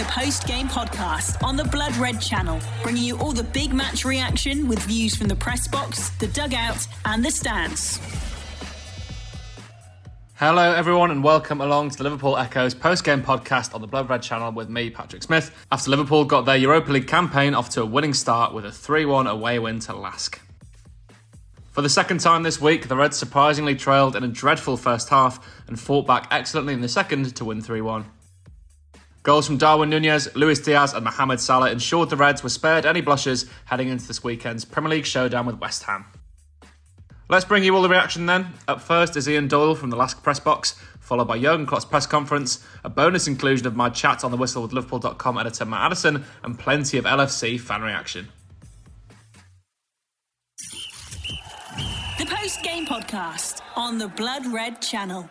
The post game podcast on the Blood Red channel, bringing you all the big match reaction with views from the press box, the dugout, and the stands. Hello, everyone, and welcome along to the Liverpool Echo's post game podcast on the Blood Red channel with me, Patrick Smith. After Liverpool got their Europa League campaign off to a winning start with a 3 1 away win to Lask. For the second time this week, the Reds surprisingly trailed in a dreadful first half and fought back excellently in the second to win 3 1. Goals from Darwin Nunez, Luis Diaz, and Mohamed Salah ensured the Reds were spared any blushes heading into this weekend's Premier League showdown with West Ham. Let's bring you all the reaction then. Up first is Ian Doyle from the Lask press box, followed by Jurgen Klopp's press conference, a bonus inclusion of my chat on the whistle with Liverpool.com editor Matt Addison, and plenty of LFC fan reaction. The post game podcast on the Blood Red channel.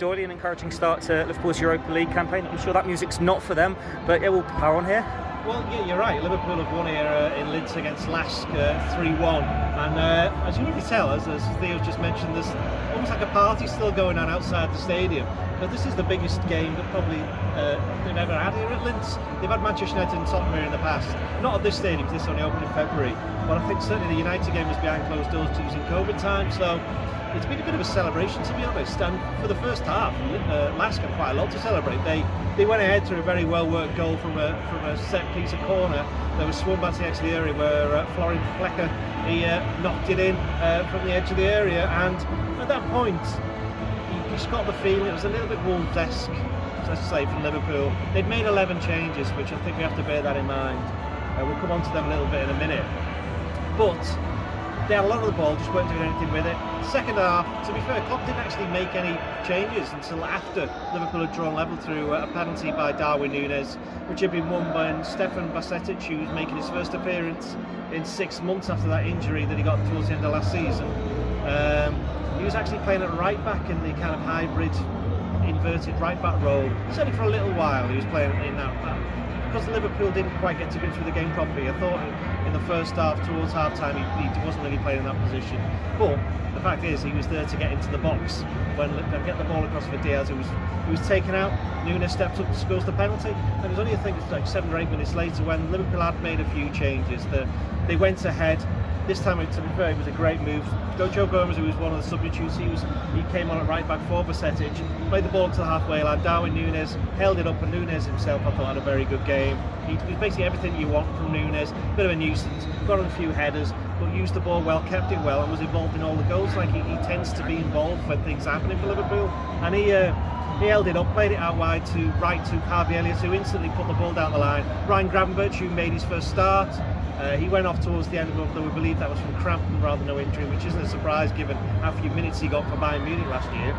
Doyle, an encouraging start to Liverpool's Europa League campaign. I'm sure that music's not for them, but yeah, we'll power on here. Well, yeah, you're right. Liverpool have won here uh, in Linz against Lask uh, 3 1. And uh, as you can tell, as, as Theo just mentioned, there's almost like a party still going on outside the stadium. Because this is the biggest game that probably uh, they've ever had here at Linz. They've had Manchester United and Tottenham here in the past. Not at this stadium, because this only opened in February. But I think certainly the United game was behind closed doors to COVID time. So it's been a bit of a celebration to be honest. And for the first half, uh, Lask had quite a lot to celebrate. They they went ahead through a very well worked goal from a from a set piece of corner that was swung back to the edge of the area where uh, Florian Flecker he uh, knocked it in uh, from the edge of the area. And at that point, you just got the feeling it was a little bit Wolves-esque, let's say, from Liverpool. They'd made 11 changes, which I think we have to bear that in mind. Uh, we'll come on to them a little bit in a minute. But had a lot of the ball, just weren't doing anything with it. Second half, to be fair, Klopp didn't actually make any changes until after Liverpool had drawn level through a penalty by Darwin Nunez, which had been won by Stefan Bajcetic, who was making his first appearance in six months after that injury that he got towards the end of last season. Um, he was actually playing at right back in the kind of hybrid inverted right back role. Certainly for a little while he was playing in that, that because Liverpool didn't quite get to grips with the game properly. I thought in the first half, towards half time, he, he, wasn't really playing in that position. But the fact is, he was there to get into the box when get the ball across for Diaz. It was he was taken out. Nunez steps up, scores the penalty, and it was only I think it's like seven or eight minutes later when Liverpool had made a few changes. That they went ahead this time, to be fair, it was a great move. Joe Gomez, who was one of the substitutes, he was he came on at right back for Bajcetic, played the ball to the halfway line. Darwin Nunez held it up, and Nunez himself, I thought, had a very good game. He was basically everything you want from Nunez. Bit of a nuisance, got on a few headers, but used the ball well, kept it well, and was involved in all the goals. Like he, he tends to be involved when things happen for Liverpool, and he. Uh, he held it up, played it out wide to right to Harvey Elliott, who instantly put the ball down the line. Ryan Gravenberch, who made his first start, uh, he went off towards the end of it, though we believe that was from cramping rather than no injury, which isn't a surprise given how few minutes he got for Bayern Munich last year.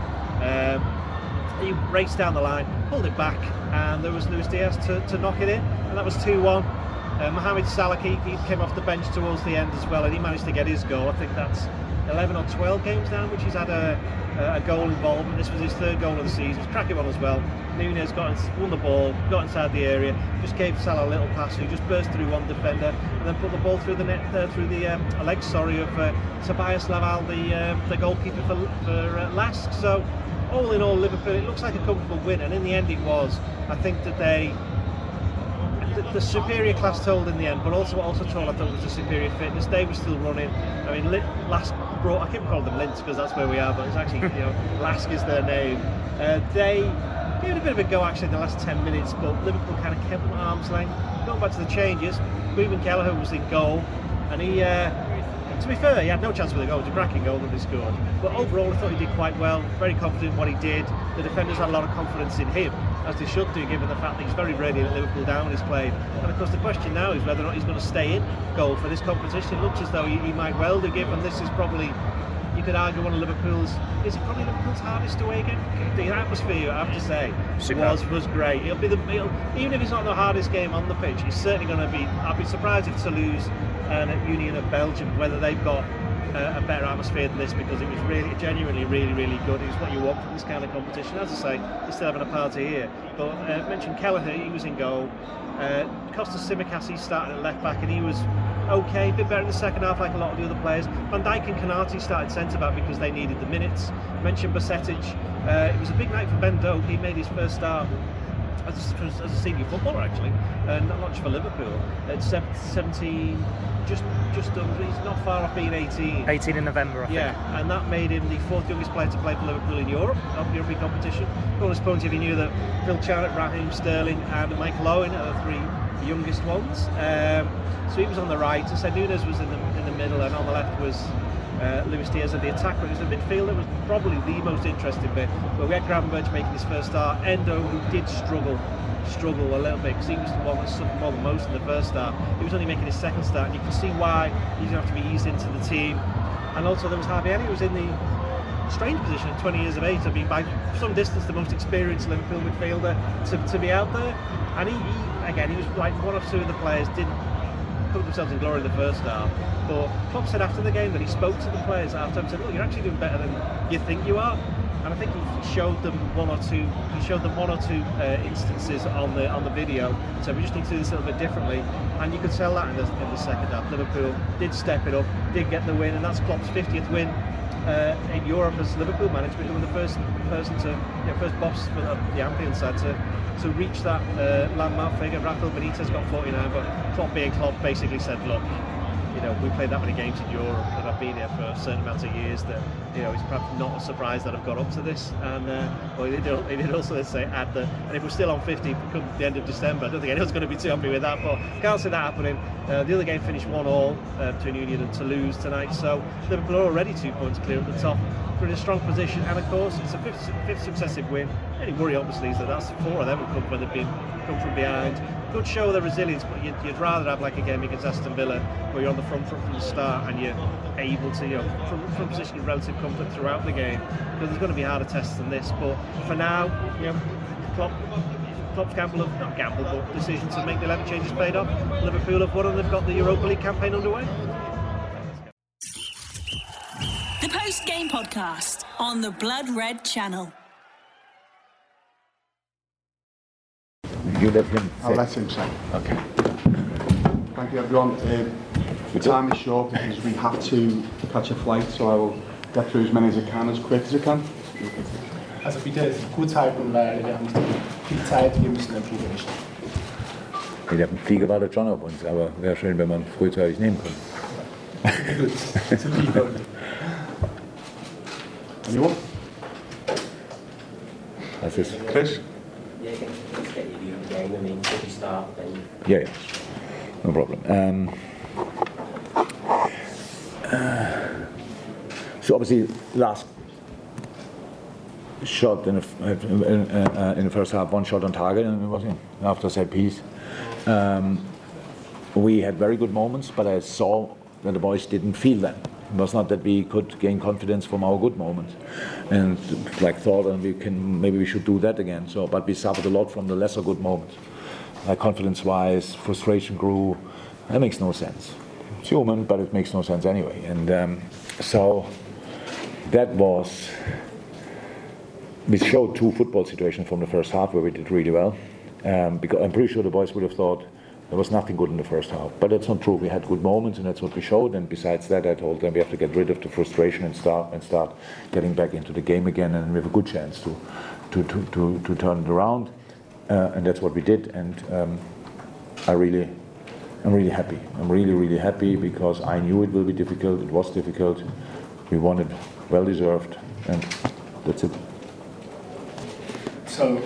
Um, he raced down the line, pulled it back, and there was Luis Diaz to, to knock it in, and that was 2 1. Uh, Mohamed Salah he came off the bench towards the end as well, and he managed to get his goal. I think that's 11 or 12 games now, which he's had a, a goal involvement. This was his third goal of the season. It's cracking one as well. Nunez got won the ball, got inside the area, just gave Salah a little pass, who just burst through one defender, and then put the ball through the net, uh, through the um, legs, sorry, of uh, Tobias Lawal, the um, the goalkeeper for, for uh, Lask. So, all in all, Liverpool, it looks like a comfortable win, and in the end, it was. I think that they the, the, superior class told in the end, but also also told I thought was the superior fitness. They were still running. I mean, Lask brought. I keep calling them Linz because that's where we are, but it's actually you know Lask is their name. Uh, they gave it a bit of a go actually in the last 10 minutes, but Liverpool kind of kept them at arm's length. Going back to the changes, Ruben Kelleher was in goal, and he. Uh, to be fair, he had no chance with the goal. It was a cracking goal that he scored. But overall, I thought he did quite well. Very confident in what he did. The defenders had a lot of confidence in him, as they should do, given the fact that he's very ready at Liverpool down when he's played. And of course, the question now is whether or not he's going to stay in goal for this competition. It looks as though he, he might well do, given this is probably you could argue one of Liverpool's is it probably Liverpool's hardest away game. The atmosphere, I have to say, was was great. It'll be the it'll, even if it's not the hardest game on the pitch, it's certainly going to be. I'd be surprised if Toulouse and uh, at Union of Belgium whether they've got a better atmosphere than this because it was really genuinely really really good. It's what you want from this kind of competition. As I say, they're still having a party here. But uh, mentioned Kelleher, he was in goal. Uh, Kostas Tsimikas, he started at left back and he was okay, a bit better in the second half, like a lot of the other players. Van Dijk and Konaté started centre back because they needed the minutes. Mentioned Bajcetic. Uh, it was a big night for Ben Doak. He made his first start as a, as a senior footballer, actually, uh, not much for Liverpool. At 17, just just under, he's not far off being 18. 18 in November, I think. Yeah, and that made him the fourth youngest player to play for Liverpool in Europe, of European competition. Bonus point if you knew that Phil Charlett, Raheem Sterling, and Michael Owen are the three youngest ones. Um, so he was on the right, and so Nunez was in the in the middle, and on the left was uh, Luis Diaz at the attack. But it was the midfield that was probably the most interesting bit. But we had Gravenberch making his first start. Endo, who did struggle, struggle a little bit because he was the one that suffered more than most in the first start. He was only making his second start, and you can see why he's going to have to be eased into the team. And also there was Harvey Elliott, who was in the strange position at 20 years of age. I mean, by some distance, the most experienced Liverpool midfielder to, to be out there. And he, he, again, he was like one or two of the players didn't put themselves in glory in the first half. But Klopp said after the game that he spoke to the players after and said, "Look, you're actually doing better than you think you are." And I think he showed them one or two. He showed them one or two uh, instances on the on the video. So we just need to do this a little bit differently. And you could tell that in the, in the second half. Liverpool did step it up, did get the win, and that's Klopp's 50th win uh, in Europe as Liverpool manager, becoming the first person to, you know, first boss for the Ampian side to to reach that uh, landmark figure. Rafael Benitez got 49, but Klopp being Klopp basically said, look, you know, we played that many games in Europe and I've been here for a certain amount of years that, you know, it's perhaps not a surprise that I've got up to this. And, uh, well, he did, also say, add the, and if we're still on 50 come the end of December, I don't think anyone's going to be too happy with that, but can't see that happening. Uh, the other game finished 1 all uh, between Union and Toulouse tonight, so Liverpool are already two points clear at the top. We're in a strong position, and of course, it's a fifth, fifth successive win. The only worry, obviously, is that that's four of them have come when they've been come from behind. Good show of their resilience, but you'd, you'd, rather have like a game against Aston Villa where you're on the front foot from the start and you're able to, you know, from, from position of relative comfort throughout the game. Because there's going to be harder tests than this. But for now, you know, Klopp, Klopp's gamble of not gamble, but decision to make the 11 changes paid off. Liverpool have won and they've got the Europa League campaign underway. The post game podcast on the Blood Red channel. You let him I'll let him say. Okay. Thank you, everyone. Uh, the time is short because we have to catch a flight, so I will get through as many as I can, as quick as I can. Also bitte gut halten, weil wir haben viel Zeit, wir müssen dann drüber nicht. Der Flieger wartet schon auf uns, aber wäre schön, wenn man frühzeitig nehmen könnte. Gut, zu viel. Anyone? Das ist. Chris? Mean, if start, then Yeah, yeah. No problem. Um, uh, so obviously, last shot in the, in, uh, in the first half, one shot on target, and it was after set piece. Um, we had very good moments, but I saw that the boys didn't feel them. It was not that we could gain confidence from our good moments, and like thought, and we can maybe we should do that again. So, but we suffered a lot from the lesser good moments. Like confidence-wise, frustration grew. That makes no sense. It's human, but it makes no sense anyway. And um, so that was. We showed two football situations from the first half where we did really well. Um, because I'm pretty sure the boys would have thought there was nothing good in the first half. But that's not true. We had good moments, and that's what we showed. And besides that, I told them we have to get rid of the frustration and start and start getting back into the game again, and we have a good chance to to to to, to turn it around. Uh, and that's what we did. And um, I really, I'm really happy. I'm really really happy because I knew it will be difficult. It was difficult. we won it well deserved, and that's it. So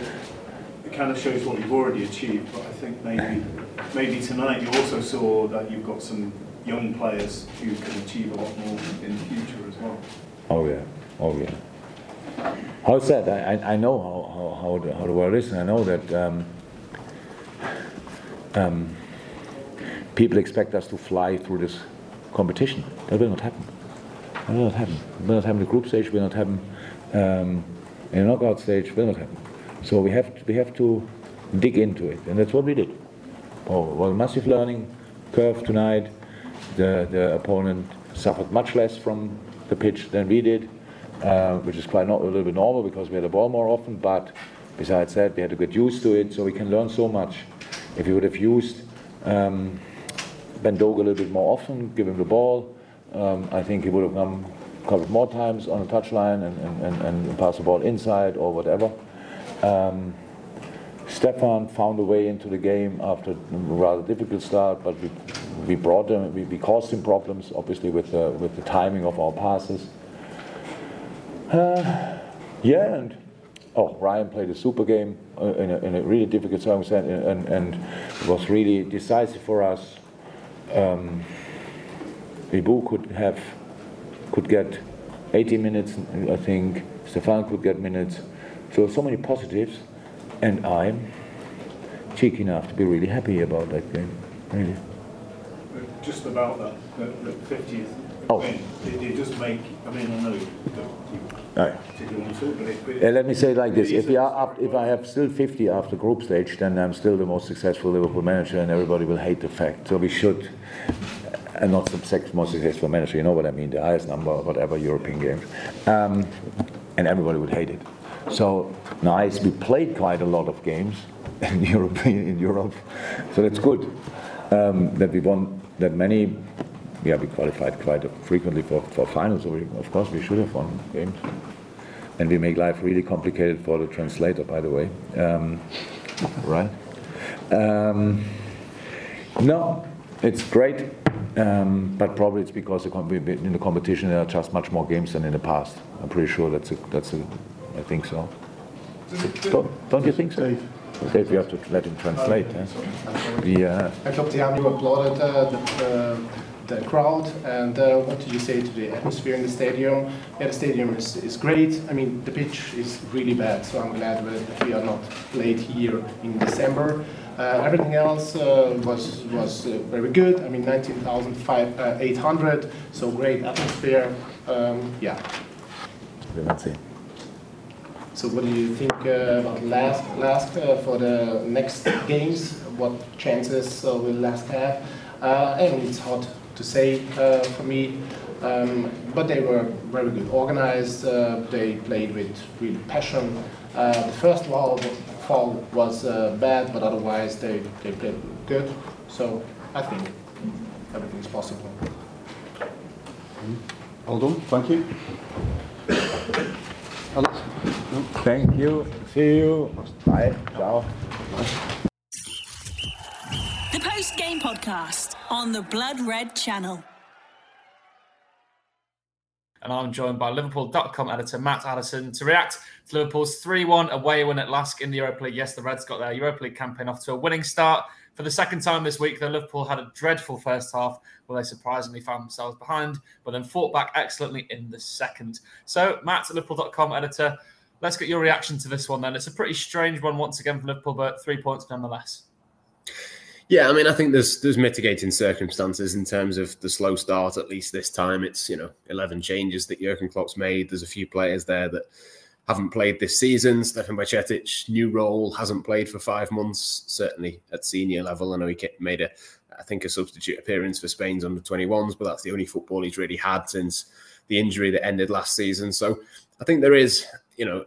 it kind of shows what you've already achieved, but I think maybe maybe tonight you also saw that you've got some young players who can achieve a lot more in the future as well. Oh yeah, oh yeah. How's that? I, I, I know how, how, how, the, how the world is, and I know that um, um, people expect us to fly through this competition. That will not happen. That will not happen. It will not happen. The group stage will not happen. Um, and the knockout stage will not happen. So we have to, we have to dig into it, and that's what we did. Oh, well, massive learning curve tonight. The the opponent suffered much less from the pitch than we did, uh, which is quite not, a little bit normal because we had the ball more often. But besides that, we had to get used to it, so we can learn so much. If we would have used um, Ben Doak a little bit more often, give him the ball, um, I think he would have come covered more times on the touchline and, and, and, and pass the ball inside or whatever. Um, Stefan found a way into the game after a rather difficult start, but we, we brought him, we, we caused him problems, obviously, with the, with the timing of our passes. Uh, yeah, and oh, Ryan played a super game uh, in, a, in, a, really difficult circumstance, and, and, was really decisive for us. Um, Ibu could have could get 80 minutes, I think. Stefan could get minutes. So so many positives, and I'm cheeky enough to be really happy about that game. Really. Just about that, the, the 50th oh. it, it does make. I mean, I know you Right. Uh, let me say it like this: if, we are up, if I have still 50 after group stage, then I'm still the most successful Liverpool manager, and everybody will hate the fact. So we should, and not the most successful manager. You know what I mean? The highest number, of whatever European games, um, and everybody would hate it. So nice. We played quite a lot of games in Europe. In Europe, so that's good um, that we won that many yeah, we qualified quite frequently for, for finals, so we, of course we should have won games. And we make life really complicated for the translator, by the way. Um, right? Um, no, it's great, um, but probably it's because in the competition there are just much more games than in the past. I'm pretty sure that's a, that's a, I think so. Don't, don't you think so? Dave. You have to let him translate. Yeah. I klopt, the you applauded uh, the, uh, the crowd and uh, what did you say to the atmosphere in the stadium? Yeah, the stadium is, is great. I mean, the pitch is really bad, so I'm glad that we are not played here in December. Uh, everything else uh, was was uh, very good. I mean, 19,800, uh, so great atmosphere. Um, yeah. So, what do you think uh, about last last for the next games? What chances will Lask have? and it's hard to say uh, for me. Um, but they were very good organized. Uh, they played with real passion. Uh, the first fall, fall was bad, but otherwise they, they played good. So I think everything is possible. Done. Thank you. Alex? Thank you. See you. Bye. Ciao. The post game podcast on the Blood Red channel. And I'm joined by Liverpool.com editor Matt Addison to react to Liverpool's 3 1 away win at Lask in the Europa League. Yes, the Reds got their Europa League campaign off to a winning start. For the second time this week, though, Liverpool had a dreadful first half where they surprisingly found themselves behind, but then fought back excellently in the second. So, Matt, at Liverpool.com editor, let's get your reaction to this one then. It's a pretty strange one once again for Liverpool, but three points nonetheless. Yeah, I mean, I think there's there's mitigating circumstances in terms of the slow start. At least this time, it's you know eleven changes that Jurgen Klopp's made. There's a few players there that haven't played this season. Stefan Bajcetic, new role, hasn't played for five months. Certainly at senior level, I know he made a, I think, a substitute appearance for Spain's under 21s, but that's the only football he's really had since the injury that ended last season. So I think there is you know,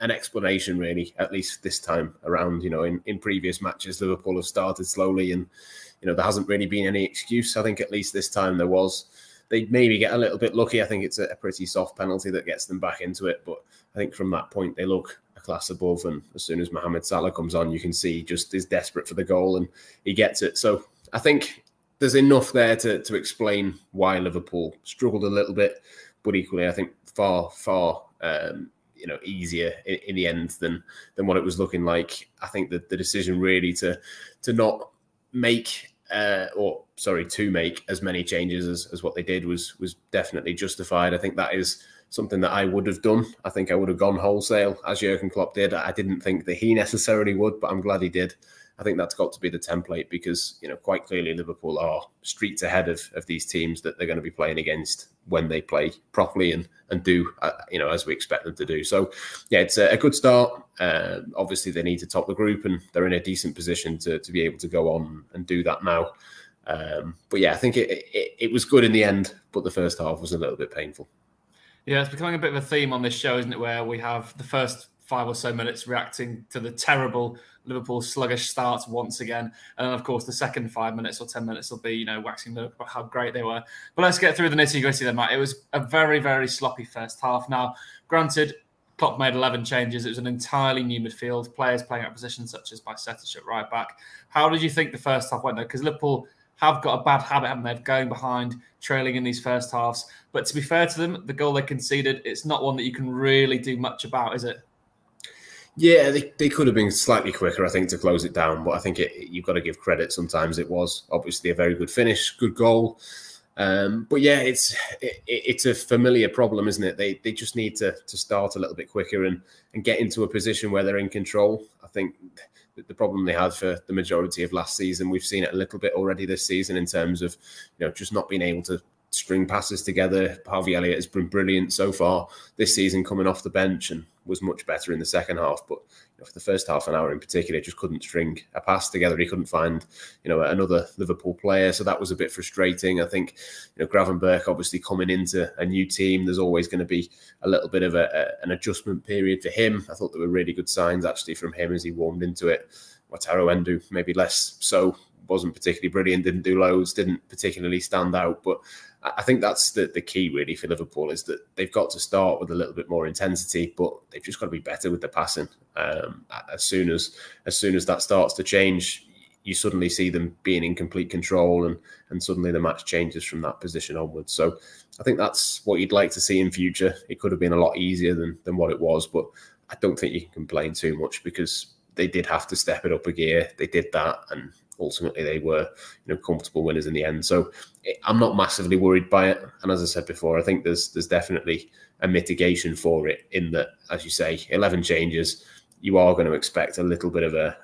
an explanation really, at least this time around. You know, in, in previous matches, Liverpool have started slowly and, you know, there hasn't really been any excuse. I think at least this time there was. They maybe get a little bit lucky. I think it's a, a pretty soft penalty that gets them back into it. But I think from that point, they look a class above. And as soon as Mohamed Salah comes on, you can see just is desperate for the goal and he gets it. So I think there's enough there to, to explain why Liverpool struggled a little bit but equally, I think far far um, you know easier in, in, the end than than what it was looking like. I think that the decision really to to not make uh, or sorry to make as many changes as, as what they did was was definitely justified. I think that is something that I would have done. I think I would have gone wholesale as Jurgen Klopp did. I didn't think that he necessarily would, but I'm glad he did. I think that's got to be the template because you know quite clearly Liverpool are streets ahead of, of these teams that they're going to be playing against when they play properly and and do uh, you know as we expect them to do. So yeah, it's a, a good start. Uh, obviously, they need to top the group and they're in a decent position to to be able to go on and do that now. Um, but yeah, I think it, it, it was good in the end, but the first half was a little bit painful. Yeah, it's becoming a bit of a theme on this show, isn't it? Where we have the first five or so minutes reacting to the terrible Liverpool sluggish starts once again. And then, of course, the second five minutes or 10 minutes will be, you know, waxing the, how great they were. But let's get through the nitty gritty then, Matt. It was a very, very sloppy first half. Now, granted, Klopp made 11 changes. It was an entirely new midfield, players playing at positions such as by Bajcetic at right back. How did you think the first half went, though? Because Liverpool have got a bad habit, haven't they, of going behind, trailing in these first halves. But to be fair to them, the goal they conceded, it's not one that you can really do much about, is it? Yeah, they, they could have been slightly quicker, I think, to close it down. But I think it, you've got to give credit. Sometimes it was obviously a very good finish, good goal. Um, but yeah, it's it, it's a familiar problem, isn't it? They they just need to to start a little bit quicker and and get into a position where they're in control. I think the problem they had for the majority of last season, we've seen it a little bit already this season in terms of you know just not being able to string passes together. Harvey Elliott has been brilliant so far this season, coming off the bench and was much better in the second half. But for the first half an hour in particular, just couldn't string a pass together. He couldn't find you know another Liverpool player, so that was a bit frustrating. I think you know Gravenberch obviously coming into a new team, there's always going to be a little bit of a, a, an adjustment period for him. I thought there were really good signs actually from him as he warmed into it. Wataru Endo maybe less so wasn't particularly brilliant, didn't do loads, didn't particularly stand out. But I think that's the, the key really for Liverpool is that they've got to start with a little bit more intensity, but they've just got to be better with the passing. Um, as soon as as soon as that starts to change, you suddenly see them being in complete control, and and suddenly the match changes from that position onwards. So I think that's what you'd like to see in future. It could have been a lot easier than than what it was, but I don't think you can complain too much because they did have to step it up a gear. They did that, and ultimately they were you know comfortable winners in the end. So eh, I'm not massively worried by it. And as I said before, I think there's there's definitely a mitigation for it in that, as you say, 11 changes. You are going to expect a little bit of a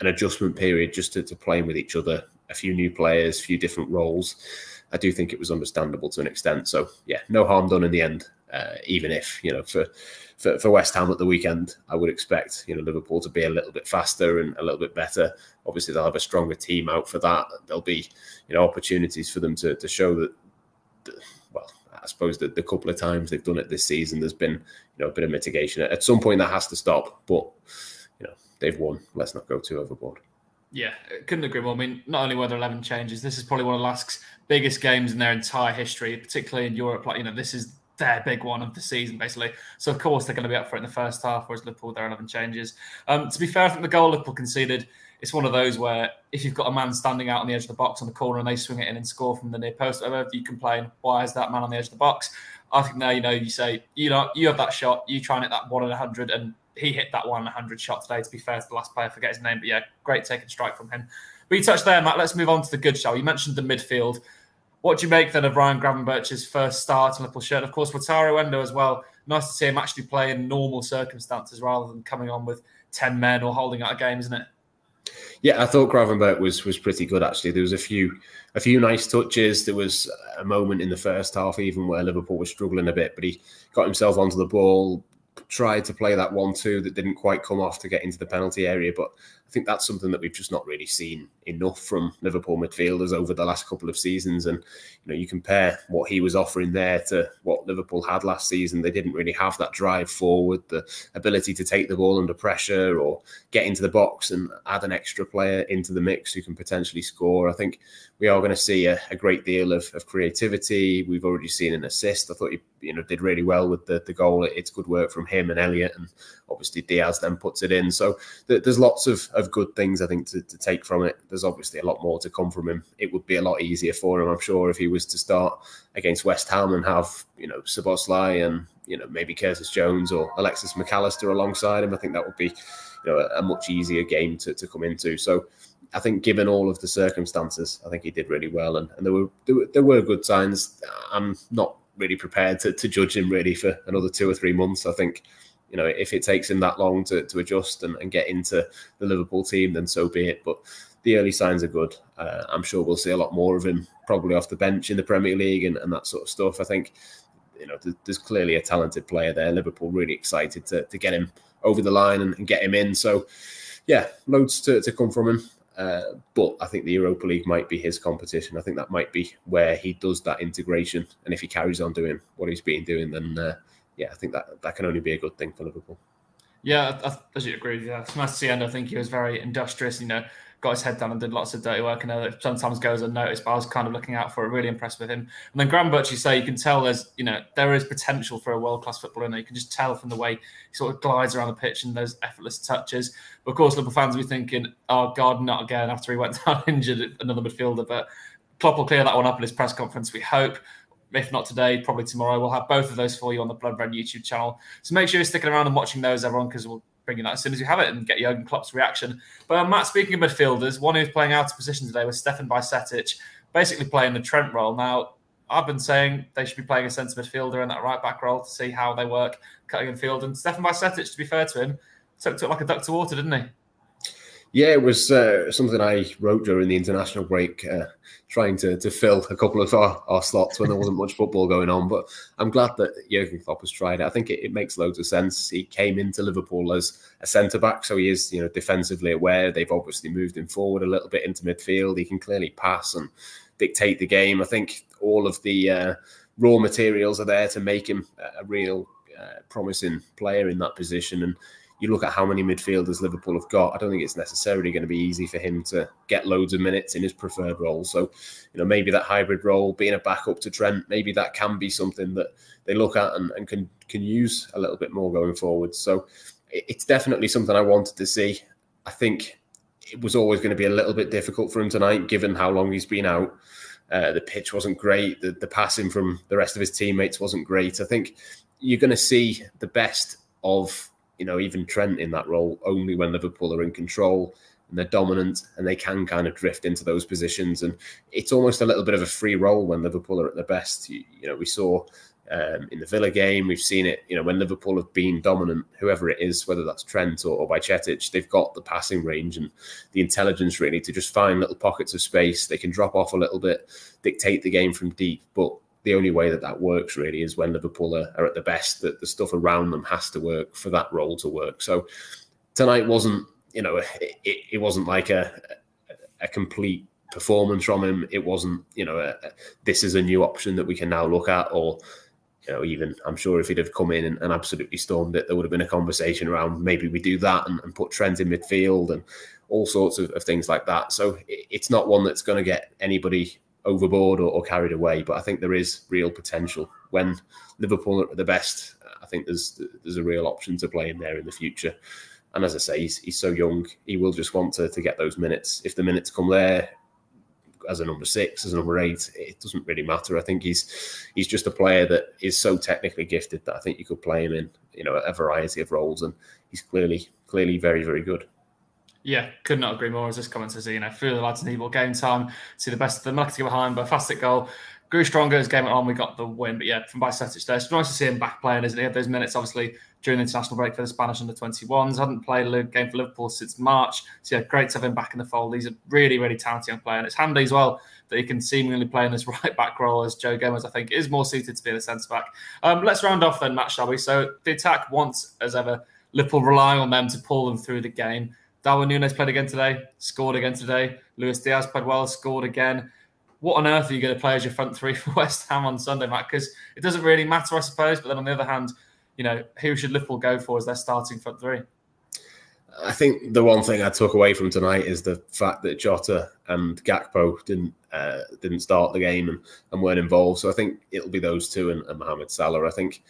an adjustment period just to, to playing with each other, a few new players, a few different roles. I do think it was understandable to an extent. So yeah, no harm done in the end. Uh, even if you know for for, for West Ham at the weekend, I would expect you know Liverpool to be a little bit faster and a little bit better. Obviously, they'll have a stronger team out for that. There'll be you know opportunities for them to to show that. Well, I suppose that the couple of times they've done it this season, there's been you know a bit of mitigation. At some point, that has to stop. But you know they've won. Let's not go too overboard. Yeah, couldn't agree more. I mean, not only were there 11 changes, this is probably one of Lask's biggest games in their entire history, particularly in Europe. Like, you know, this is their big one of the season, basically. So, of course, they're going to be up for it in the first half, whereas Liverpool, there are 11 changes. Um, to be fair, I think the goal Liverpool conceded, it's one of those where if you've got a man standing out on the edge of the box on the corner and they swing it in and score from the near post, you complain, why is that man on the edge of the box? I think now, you know, you say, you know, you have that shot, you try and hit that one in 100, and he hit that one in 100 shot today, to be fair to the Lask player, I forget his name, but yeah, great taking strike from him. But you touched there, Matt. Let's move on to the good show. You mentioned the midfield. What do you make then of Ryan Gravenberch's first start in Liverpool shirt? Of course, Wataru Endo as well. Nice to see him actually play in normal circumstances rather than coming on with 10 men or holding out a game, isn't it? Yeah, I thought Gravenberch was was pretty good actually. There was a few a few nice touches. There was a moment in the first half even where Liverpool was struggling a bit, but he got himself onto the ball, tried to play that one-two that didn't quite come off to get into the penalty area, but I think that's something that we've just not really seen enough from Liverpool midfielders over the last couple of seasons. And you know, you compare what he was offering there to what Liverpool had last season. They didn't really have that drive forward, the ability to take the ball under pressure or get into the box and add an extra player into the mix who can potentially score. I think we are going to see a, a great deal of, of, creativity. We've already seen an assist. I thought he you know did really well with the, the goal. It's good work from him and Elliot, and obviously Diaz then puts it in. So th- there's lots of, of good things I think to, to take from it. There's obviously a lot more to come from him. It would be a lot easier for him, I'm sure, if he was to start against West Ham and have you know Szoboszlai and you know maybe Curtis Jones or Alexis McAllister alongside him. I think that would be you know a, a much easier game to, to come into. So I think, given all of the circumstances, I think he did really well, and, and there were there were, there were good signs. I'm not really prepared to, to judge him really for another two or three months. I think, you know, if it takes him that long to, to adjust and, and get into the Liverpool team, then so be it. But the early signs are good. Uh, I'm sure we'll see a lot more of him probably off the bench in the Premier League and, and that sort of stuff. I think, you know, there's clearly a talented player there. Liverpool really excited to, to get him over the line and, and get him in. So, yeah, loads to, to come from him. Uh, but I think the Europa League might be his competition. I think that might be where he does that integration. And if he carries on doing what he's been doing, then uh, yeah, I think that that can only be a good thing for Liverpool. Yeah, I, I, you agree. Yeah, it's nice to see. And I think he was very industrious. You know, got his head down and did lots of dirty work. I know that sometimes goes unnoticed, but I was kind of looking out for it. Really impressed with him. And then Gravenberch, you say you can tell there's, you know, there is potential for a world class footballer. And you can just tell from the way he sort of glides around the pitch and those effortless touches. But of course, Liverpool fans will be thinking, "Oh God, not again!" After he went down injured, another midfielder. But Klopp will clear that one up in his press conference. We hope if not today, probably tomorrow. We'll have both of those for you on the Blood Red YouTube channel. So make sure you're sticking around and watching those, everyone, because we'll bring you that as soon as you have it and get Jurgen Klopp's reaction. But um, Matt, speaking of midfielders, one who's playing out of position today was Stefan Bajcetic, basically playing the Trent role. Now, I've been saying they should be playing a centre midfielder in that right back role to see how they work cutting in field. And Stefan Bajcetic, to be fair to him, took it like a duck to water, didn't he? Yeah, it was uh, something I wrote during the international break, uh, trying to, to fill a couple of our, our slots when there wasn't much football going on. But I'm glad that Jurgen Klopp has tried it. I think it, it makes loads of sense. He came into Liverpool as a centre back, so he is you know defensively aware. They've obviously moved him forward a little bit into midfield. He can clearly pass and dictate the game. I think all of the uh, raw materials are there to make him a real uh, promising player in that position and you look at how many midfielders Liverpool have got, I don't think it's necessarily going to be easy for him to get loads of minutes in his preferred role. So, you know, maybe that hybrid role, being a backup to Trent, maybe that can be something that they look at and, and can can use a little bit more going forward. So, it's definitely something I wanted to see. I think it was always going to be a little bit difficult for him tonight, given how long he's been out. Uh, the pitch wasn't great. The, the passing from the rest of his teammates wasn't great. I think you're going to see the best of you know, even Trent in that role only when Liverpool are in control and they're dominant and they can kind of drift into those positions. And it's almost a little bit of a free role when Liverpool are at their best. You, you know, we saw um, in the Villa game, we've seen it, you know, when Liverpool have been dominant, whoever it is, whether that's Trent or, or Bajcetic, they've got the passing range and the intelligence really to just find little pockets of space. They can drop off a little bit, dictate the game from deep, but the only way that that works really is when Liverpool are, are, at the best. That the stuff around them has to work for that role to work. So tonight wasn't, you know, it, it wasn't like a a complete performance from him. It wasn't, you know, a, a, this is a new option that we can now look at, or you know, even I'm sure if he'd have come in and, and absolutely stormed it, there would have been a conversation around maybe we do that and, and put Trent in midfield and all sorts of, of things like that. So it, it's not one that's going to get anybody overboard or, or, carried away. But I think there is real potential when Liverpool are at the best. I think there's there's a real option to play him there in the future. And as I say, he's, he's so young. He will just want to, to get those minutes. If the minutes come there as a number six, as a number eight, it doesn't really matter. I think he's he's just a player that is so technically gifted that I think you could play him in you know a variety of roles, and he's clearly clearly very very good. Yeah, could not agree more. As this comment says, you know, through the lads need more game time. See the best of them. Lucky to get behind, but a fantastic goal. Grew stronger as game went on. We got the win, but yeah, from Bajcetic there, it's nice to see him back playing. Isn't he? Had those minutes obviously during the international break for the Spanish under 21s. Hadn't played a game for Liverpool since March. So yeah, great to have him back in the fold. He's a really, really talented young player, and it's handy as well that he can seemingly play in this right back role as Joe Gomez. I think is more suited to be the centre back. Um, let's round off then, Matt, shall we? So the attack once as ever. Liverpool relying on them to pull them through the game. Darwin Nunez played again today, scored again today. Luis Diaz played well, scored again. What on earth are you going to play as your front three for West Ham on Sunday, Matt? Because it doesn't really matter, I suppose. But then on the other hand, you know, who should Liverpool go for as their starting front three? I think the one thing I took away from tonight is the fact that Jota and Gakpo didn't uh, didn't start the game and, and weren't involved. So I think it'll be those two and, and Mohamed Salah. I think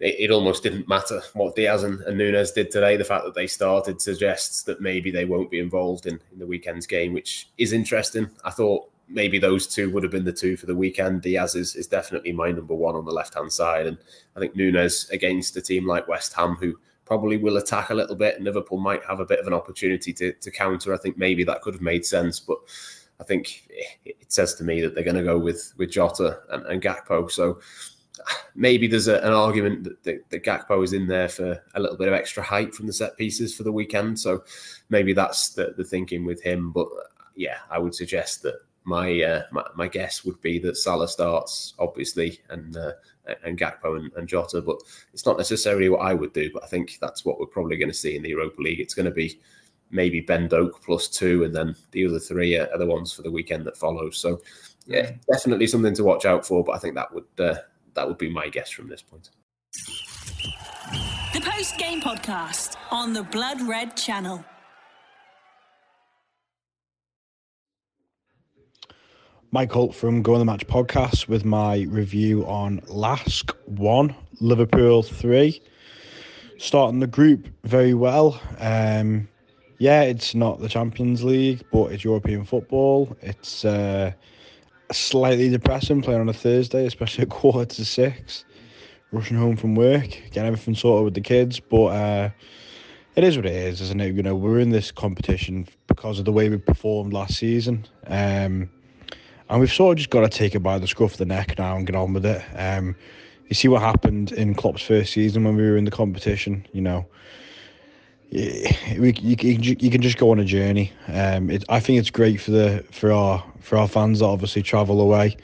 it, it, almost didn't matter what Diaz and, and Nunez did today. The fact that they started suggests that maybe they won't be involved in, in the weekend's game, which is interesting. I thought maybe those two would have been the two for the weekend. Diaz is, is definitely my number one on the left hand side. And I think Nunez against a team like West Ham, who probably will attack a little bit, and Liverpool might have a bit of an opportunity to, to counter. I think maybe that could have made sense. But I think it says to me that they're going to go with, with Jota and, and Gakpo. So maybe there's a, an argument that, that, that Gakpo is in there for a little bit of extra height from the set pieces for the weekend. So maybe that's the, the thinking with him. But yeah, I would suggest that my, uh, my, my guess would be that Salah starts obviously and uh, and Gakpo and, and, Jota, but it's not necessarily what I would do. But I think that's what we're probably going to see in the Europa League. It's going to be maybe Ben Doak plus two, and then the other three are, the ones for the weekend that follows. So yeah, definitely something to watch out for. But I think that would uh, that would be my guess from this point. The post game podcast on the Blood Red channel. Mike Holt from Go on the Match podcast with my review on Lask 1, Liverpool 3. Starting the group very well. Um, yeah, it's not the Champions League, but it's European football. It's uh, slightly depressing playing on a Thursday, especially at quarter to six. Rushing home from work, getting everything sorted with the kids, but uh, it is what it is, isn't it? You know, we're in this competition because of the way we performed last season. Um, and we've sort of just got to take it by the scruff of the neck now and get on with it. Um, you see what happened in Klopp's first season when we were in the competition. You know, you, you, you can just go on a journey. Um, it, I think it's great for the for our for our fans that obviously travel away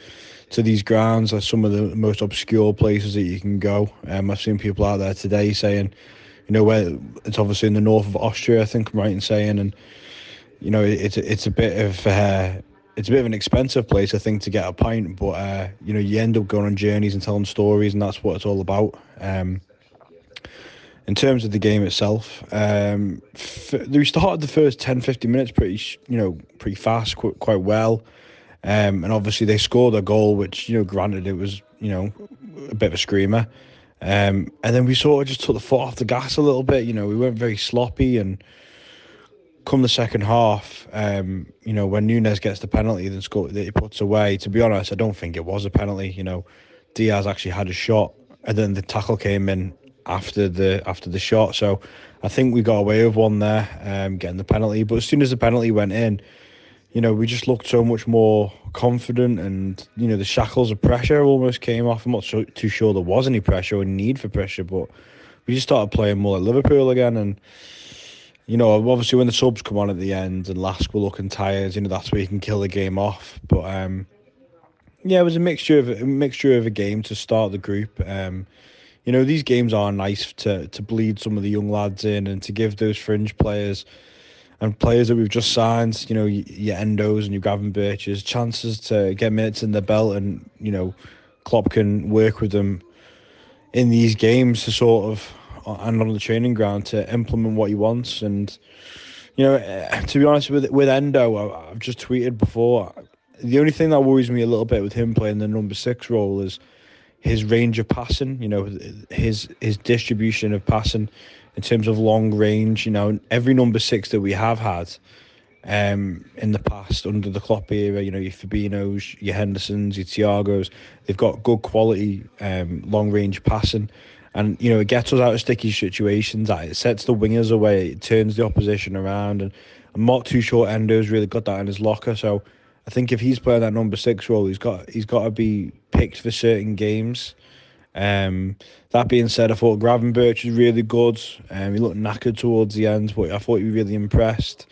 to these grounds. Are some of the most obscure places that you can go. Um, I've seen people out there today saying, you know, where it's obviously in the north of Austria. I think I'm right in saying, and you know, it's it's a bit of uh, it's a bit of an expensive place, I think, to get a pint. But uh, you know, you end up going on journeys and telling stories, and that's what it's all about. Um, in terms of the game itself, um, f- we started the first 10, 15 minutes pretty, you know, pretty fast, qu- quite well. Um, and obviously they scored a goal, which, you know, granted it was, you know, a bit of a screamer. Um, and then we sort of just took the foot off the gas a little bit. You know, we weren't very sloppy. And come the second half, um, you know, when Nunez gets the penalty then score, that he puts away, to be honest, I don't think it was a penalty. You know, Diaz actually had a shot. And then the tackle came in after the after the shot. So I think we got away with one there, um, getting the penalty. But as soon as the penalty went in, you know, we just looked so much more confident, and you know, the shackles of pressure almost came off. I'm not so, too sure there was any pressure or need for pressure, but we just started playing more like Liverpool again, and. You know, obviously when the subs come on at the end and Lask were looking tired, you know that's where you can kill the game off. But um, yeah, it was a mixture of a mixture of a game to start the group. Um, you know, these games are nice to to bleed some of the young lads in and to give those fringe players and players that we've just signed, you know, your Endos and your Gravenberches, chances to get minutes in the belt and, you know, Klopp can work with them in these games to sort of and on the training ground to implement what he wants. And you know, eh, to be honest with with Endo, I've just tweeted before. The only thing that worries me a little bit with him playing the number six role is his range of passing, you know, his his distribution of passing in terms of long range. You know, every number six that we have had um, in the past under the Klopp era, you know, your Fabinhos, your Hendersons, your Thiagos, they've got good quality um, long range passing. And you know it gets us out of sticky situations. It sets the wingers away. It turns the opposition around. And I'm too sure Endo's really got that in his locker. So I think if he's playing that number six role, he's got he's got to be picked for certain games. Um, that being said, I thought Gravenberch was really good. Um, he looked knackered towards the end, but I thought he was really impressed.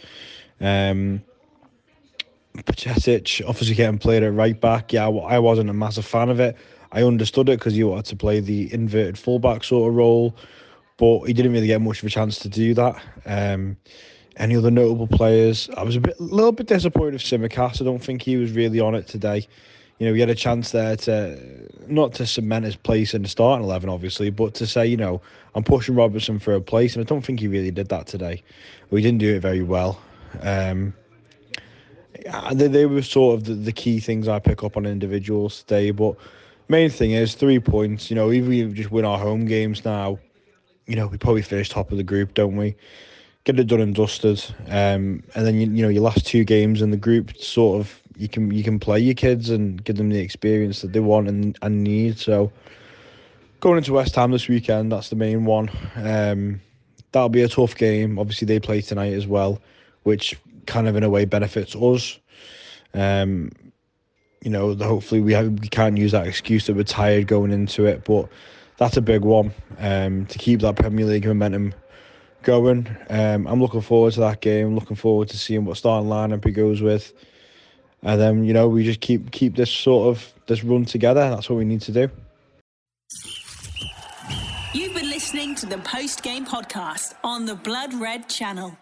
Um, Bajcetic obviously getting played at right back. Yeah, I wasn't a massive fan of it. I understood it because you wanted to play the inverted fullback sort of role, but he didn't really get much of a chance to do that. Um, any other notable players? I was a bit, little bit disappointed with Tsimikas. I don't think he was really on it today. You know, he had a chance there to not to cement his place in the starting eleven, obviously, but to say, you know, I'm pushing Robertson for a place, and I don't think he really did that today. We didn't do it very well. Um, they, they were sort of the, the key things I pick up on individuals today, but main thing is three points. You know, if we just win our home games now, you know, we probably finish top of the group, don't we? Get it done and dusted, um, and then you, you know your last two games in the group, sort of you can you can play your kids and give them the experience that they want and, and need. So going into West Ham this weekend, that's the main one. Um, that'll be a tough game. Obviously, they play tonight as well, which kind of in a way benefits us. Um, you know, hopefully we have, we can't use that excuse that we're tired going into it, but that's a big one um, to keep that Premier League momentum going. Um, I'm looking forward to that game. Looking forward to seeing what starting lineup he goes with, and then you know we just keep keep this sort of this run together. That's what we need to do. You've been listening to the post game podcast on the Blood Red channel.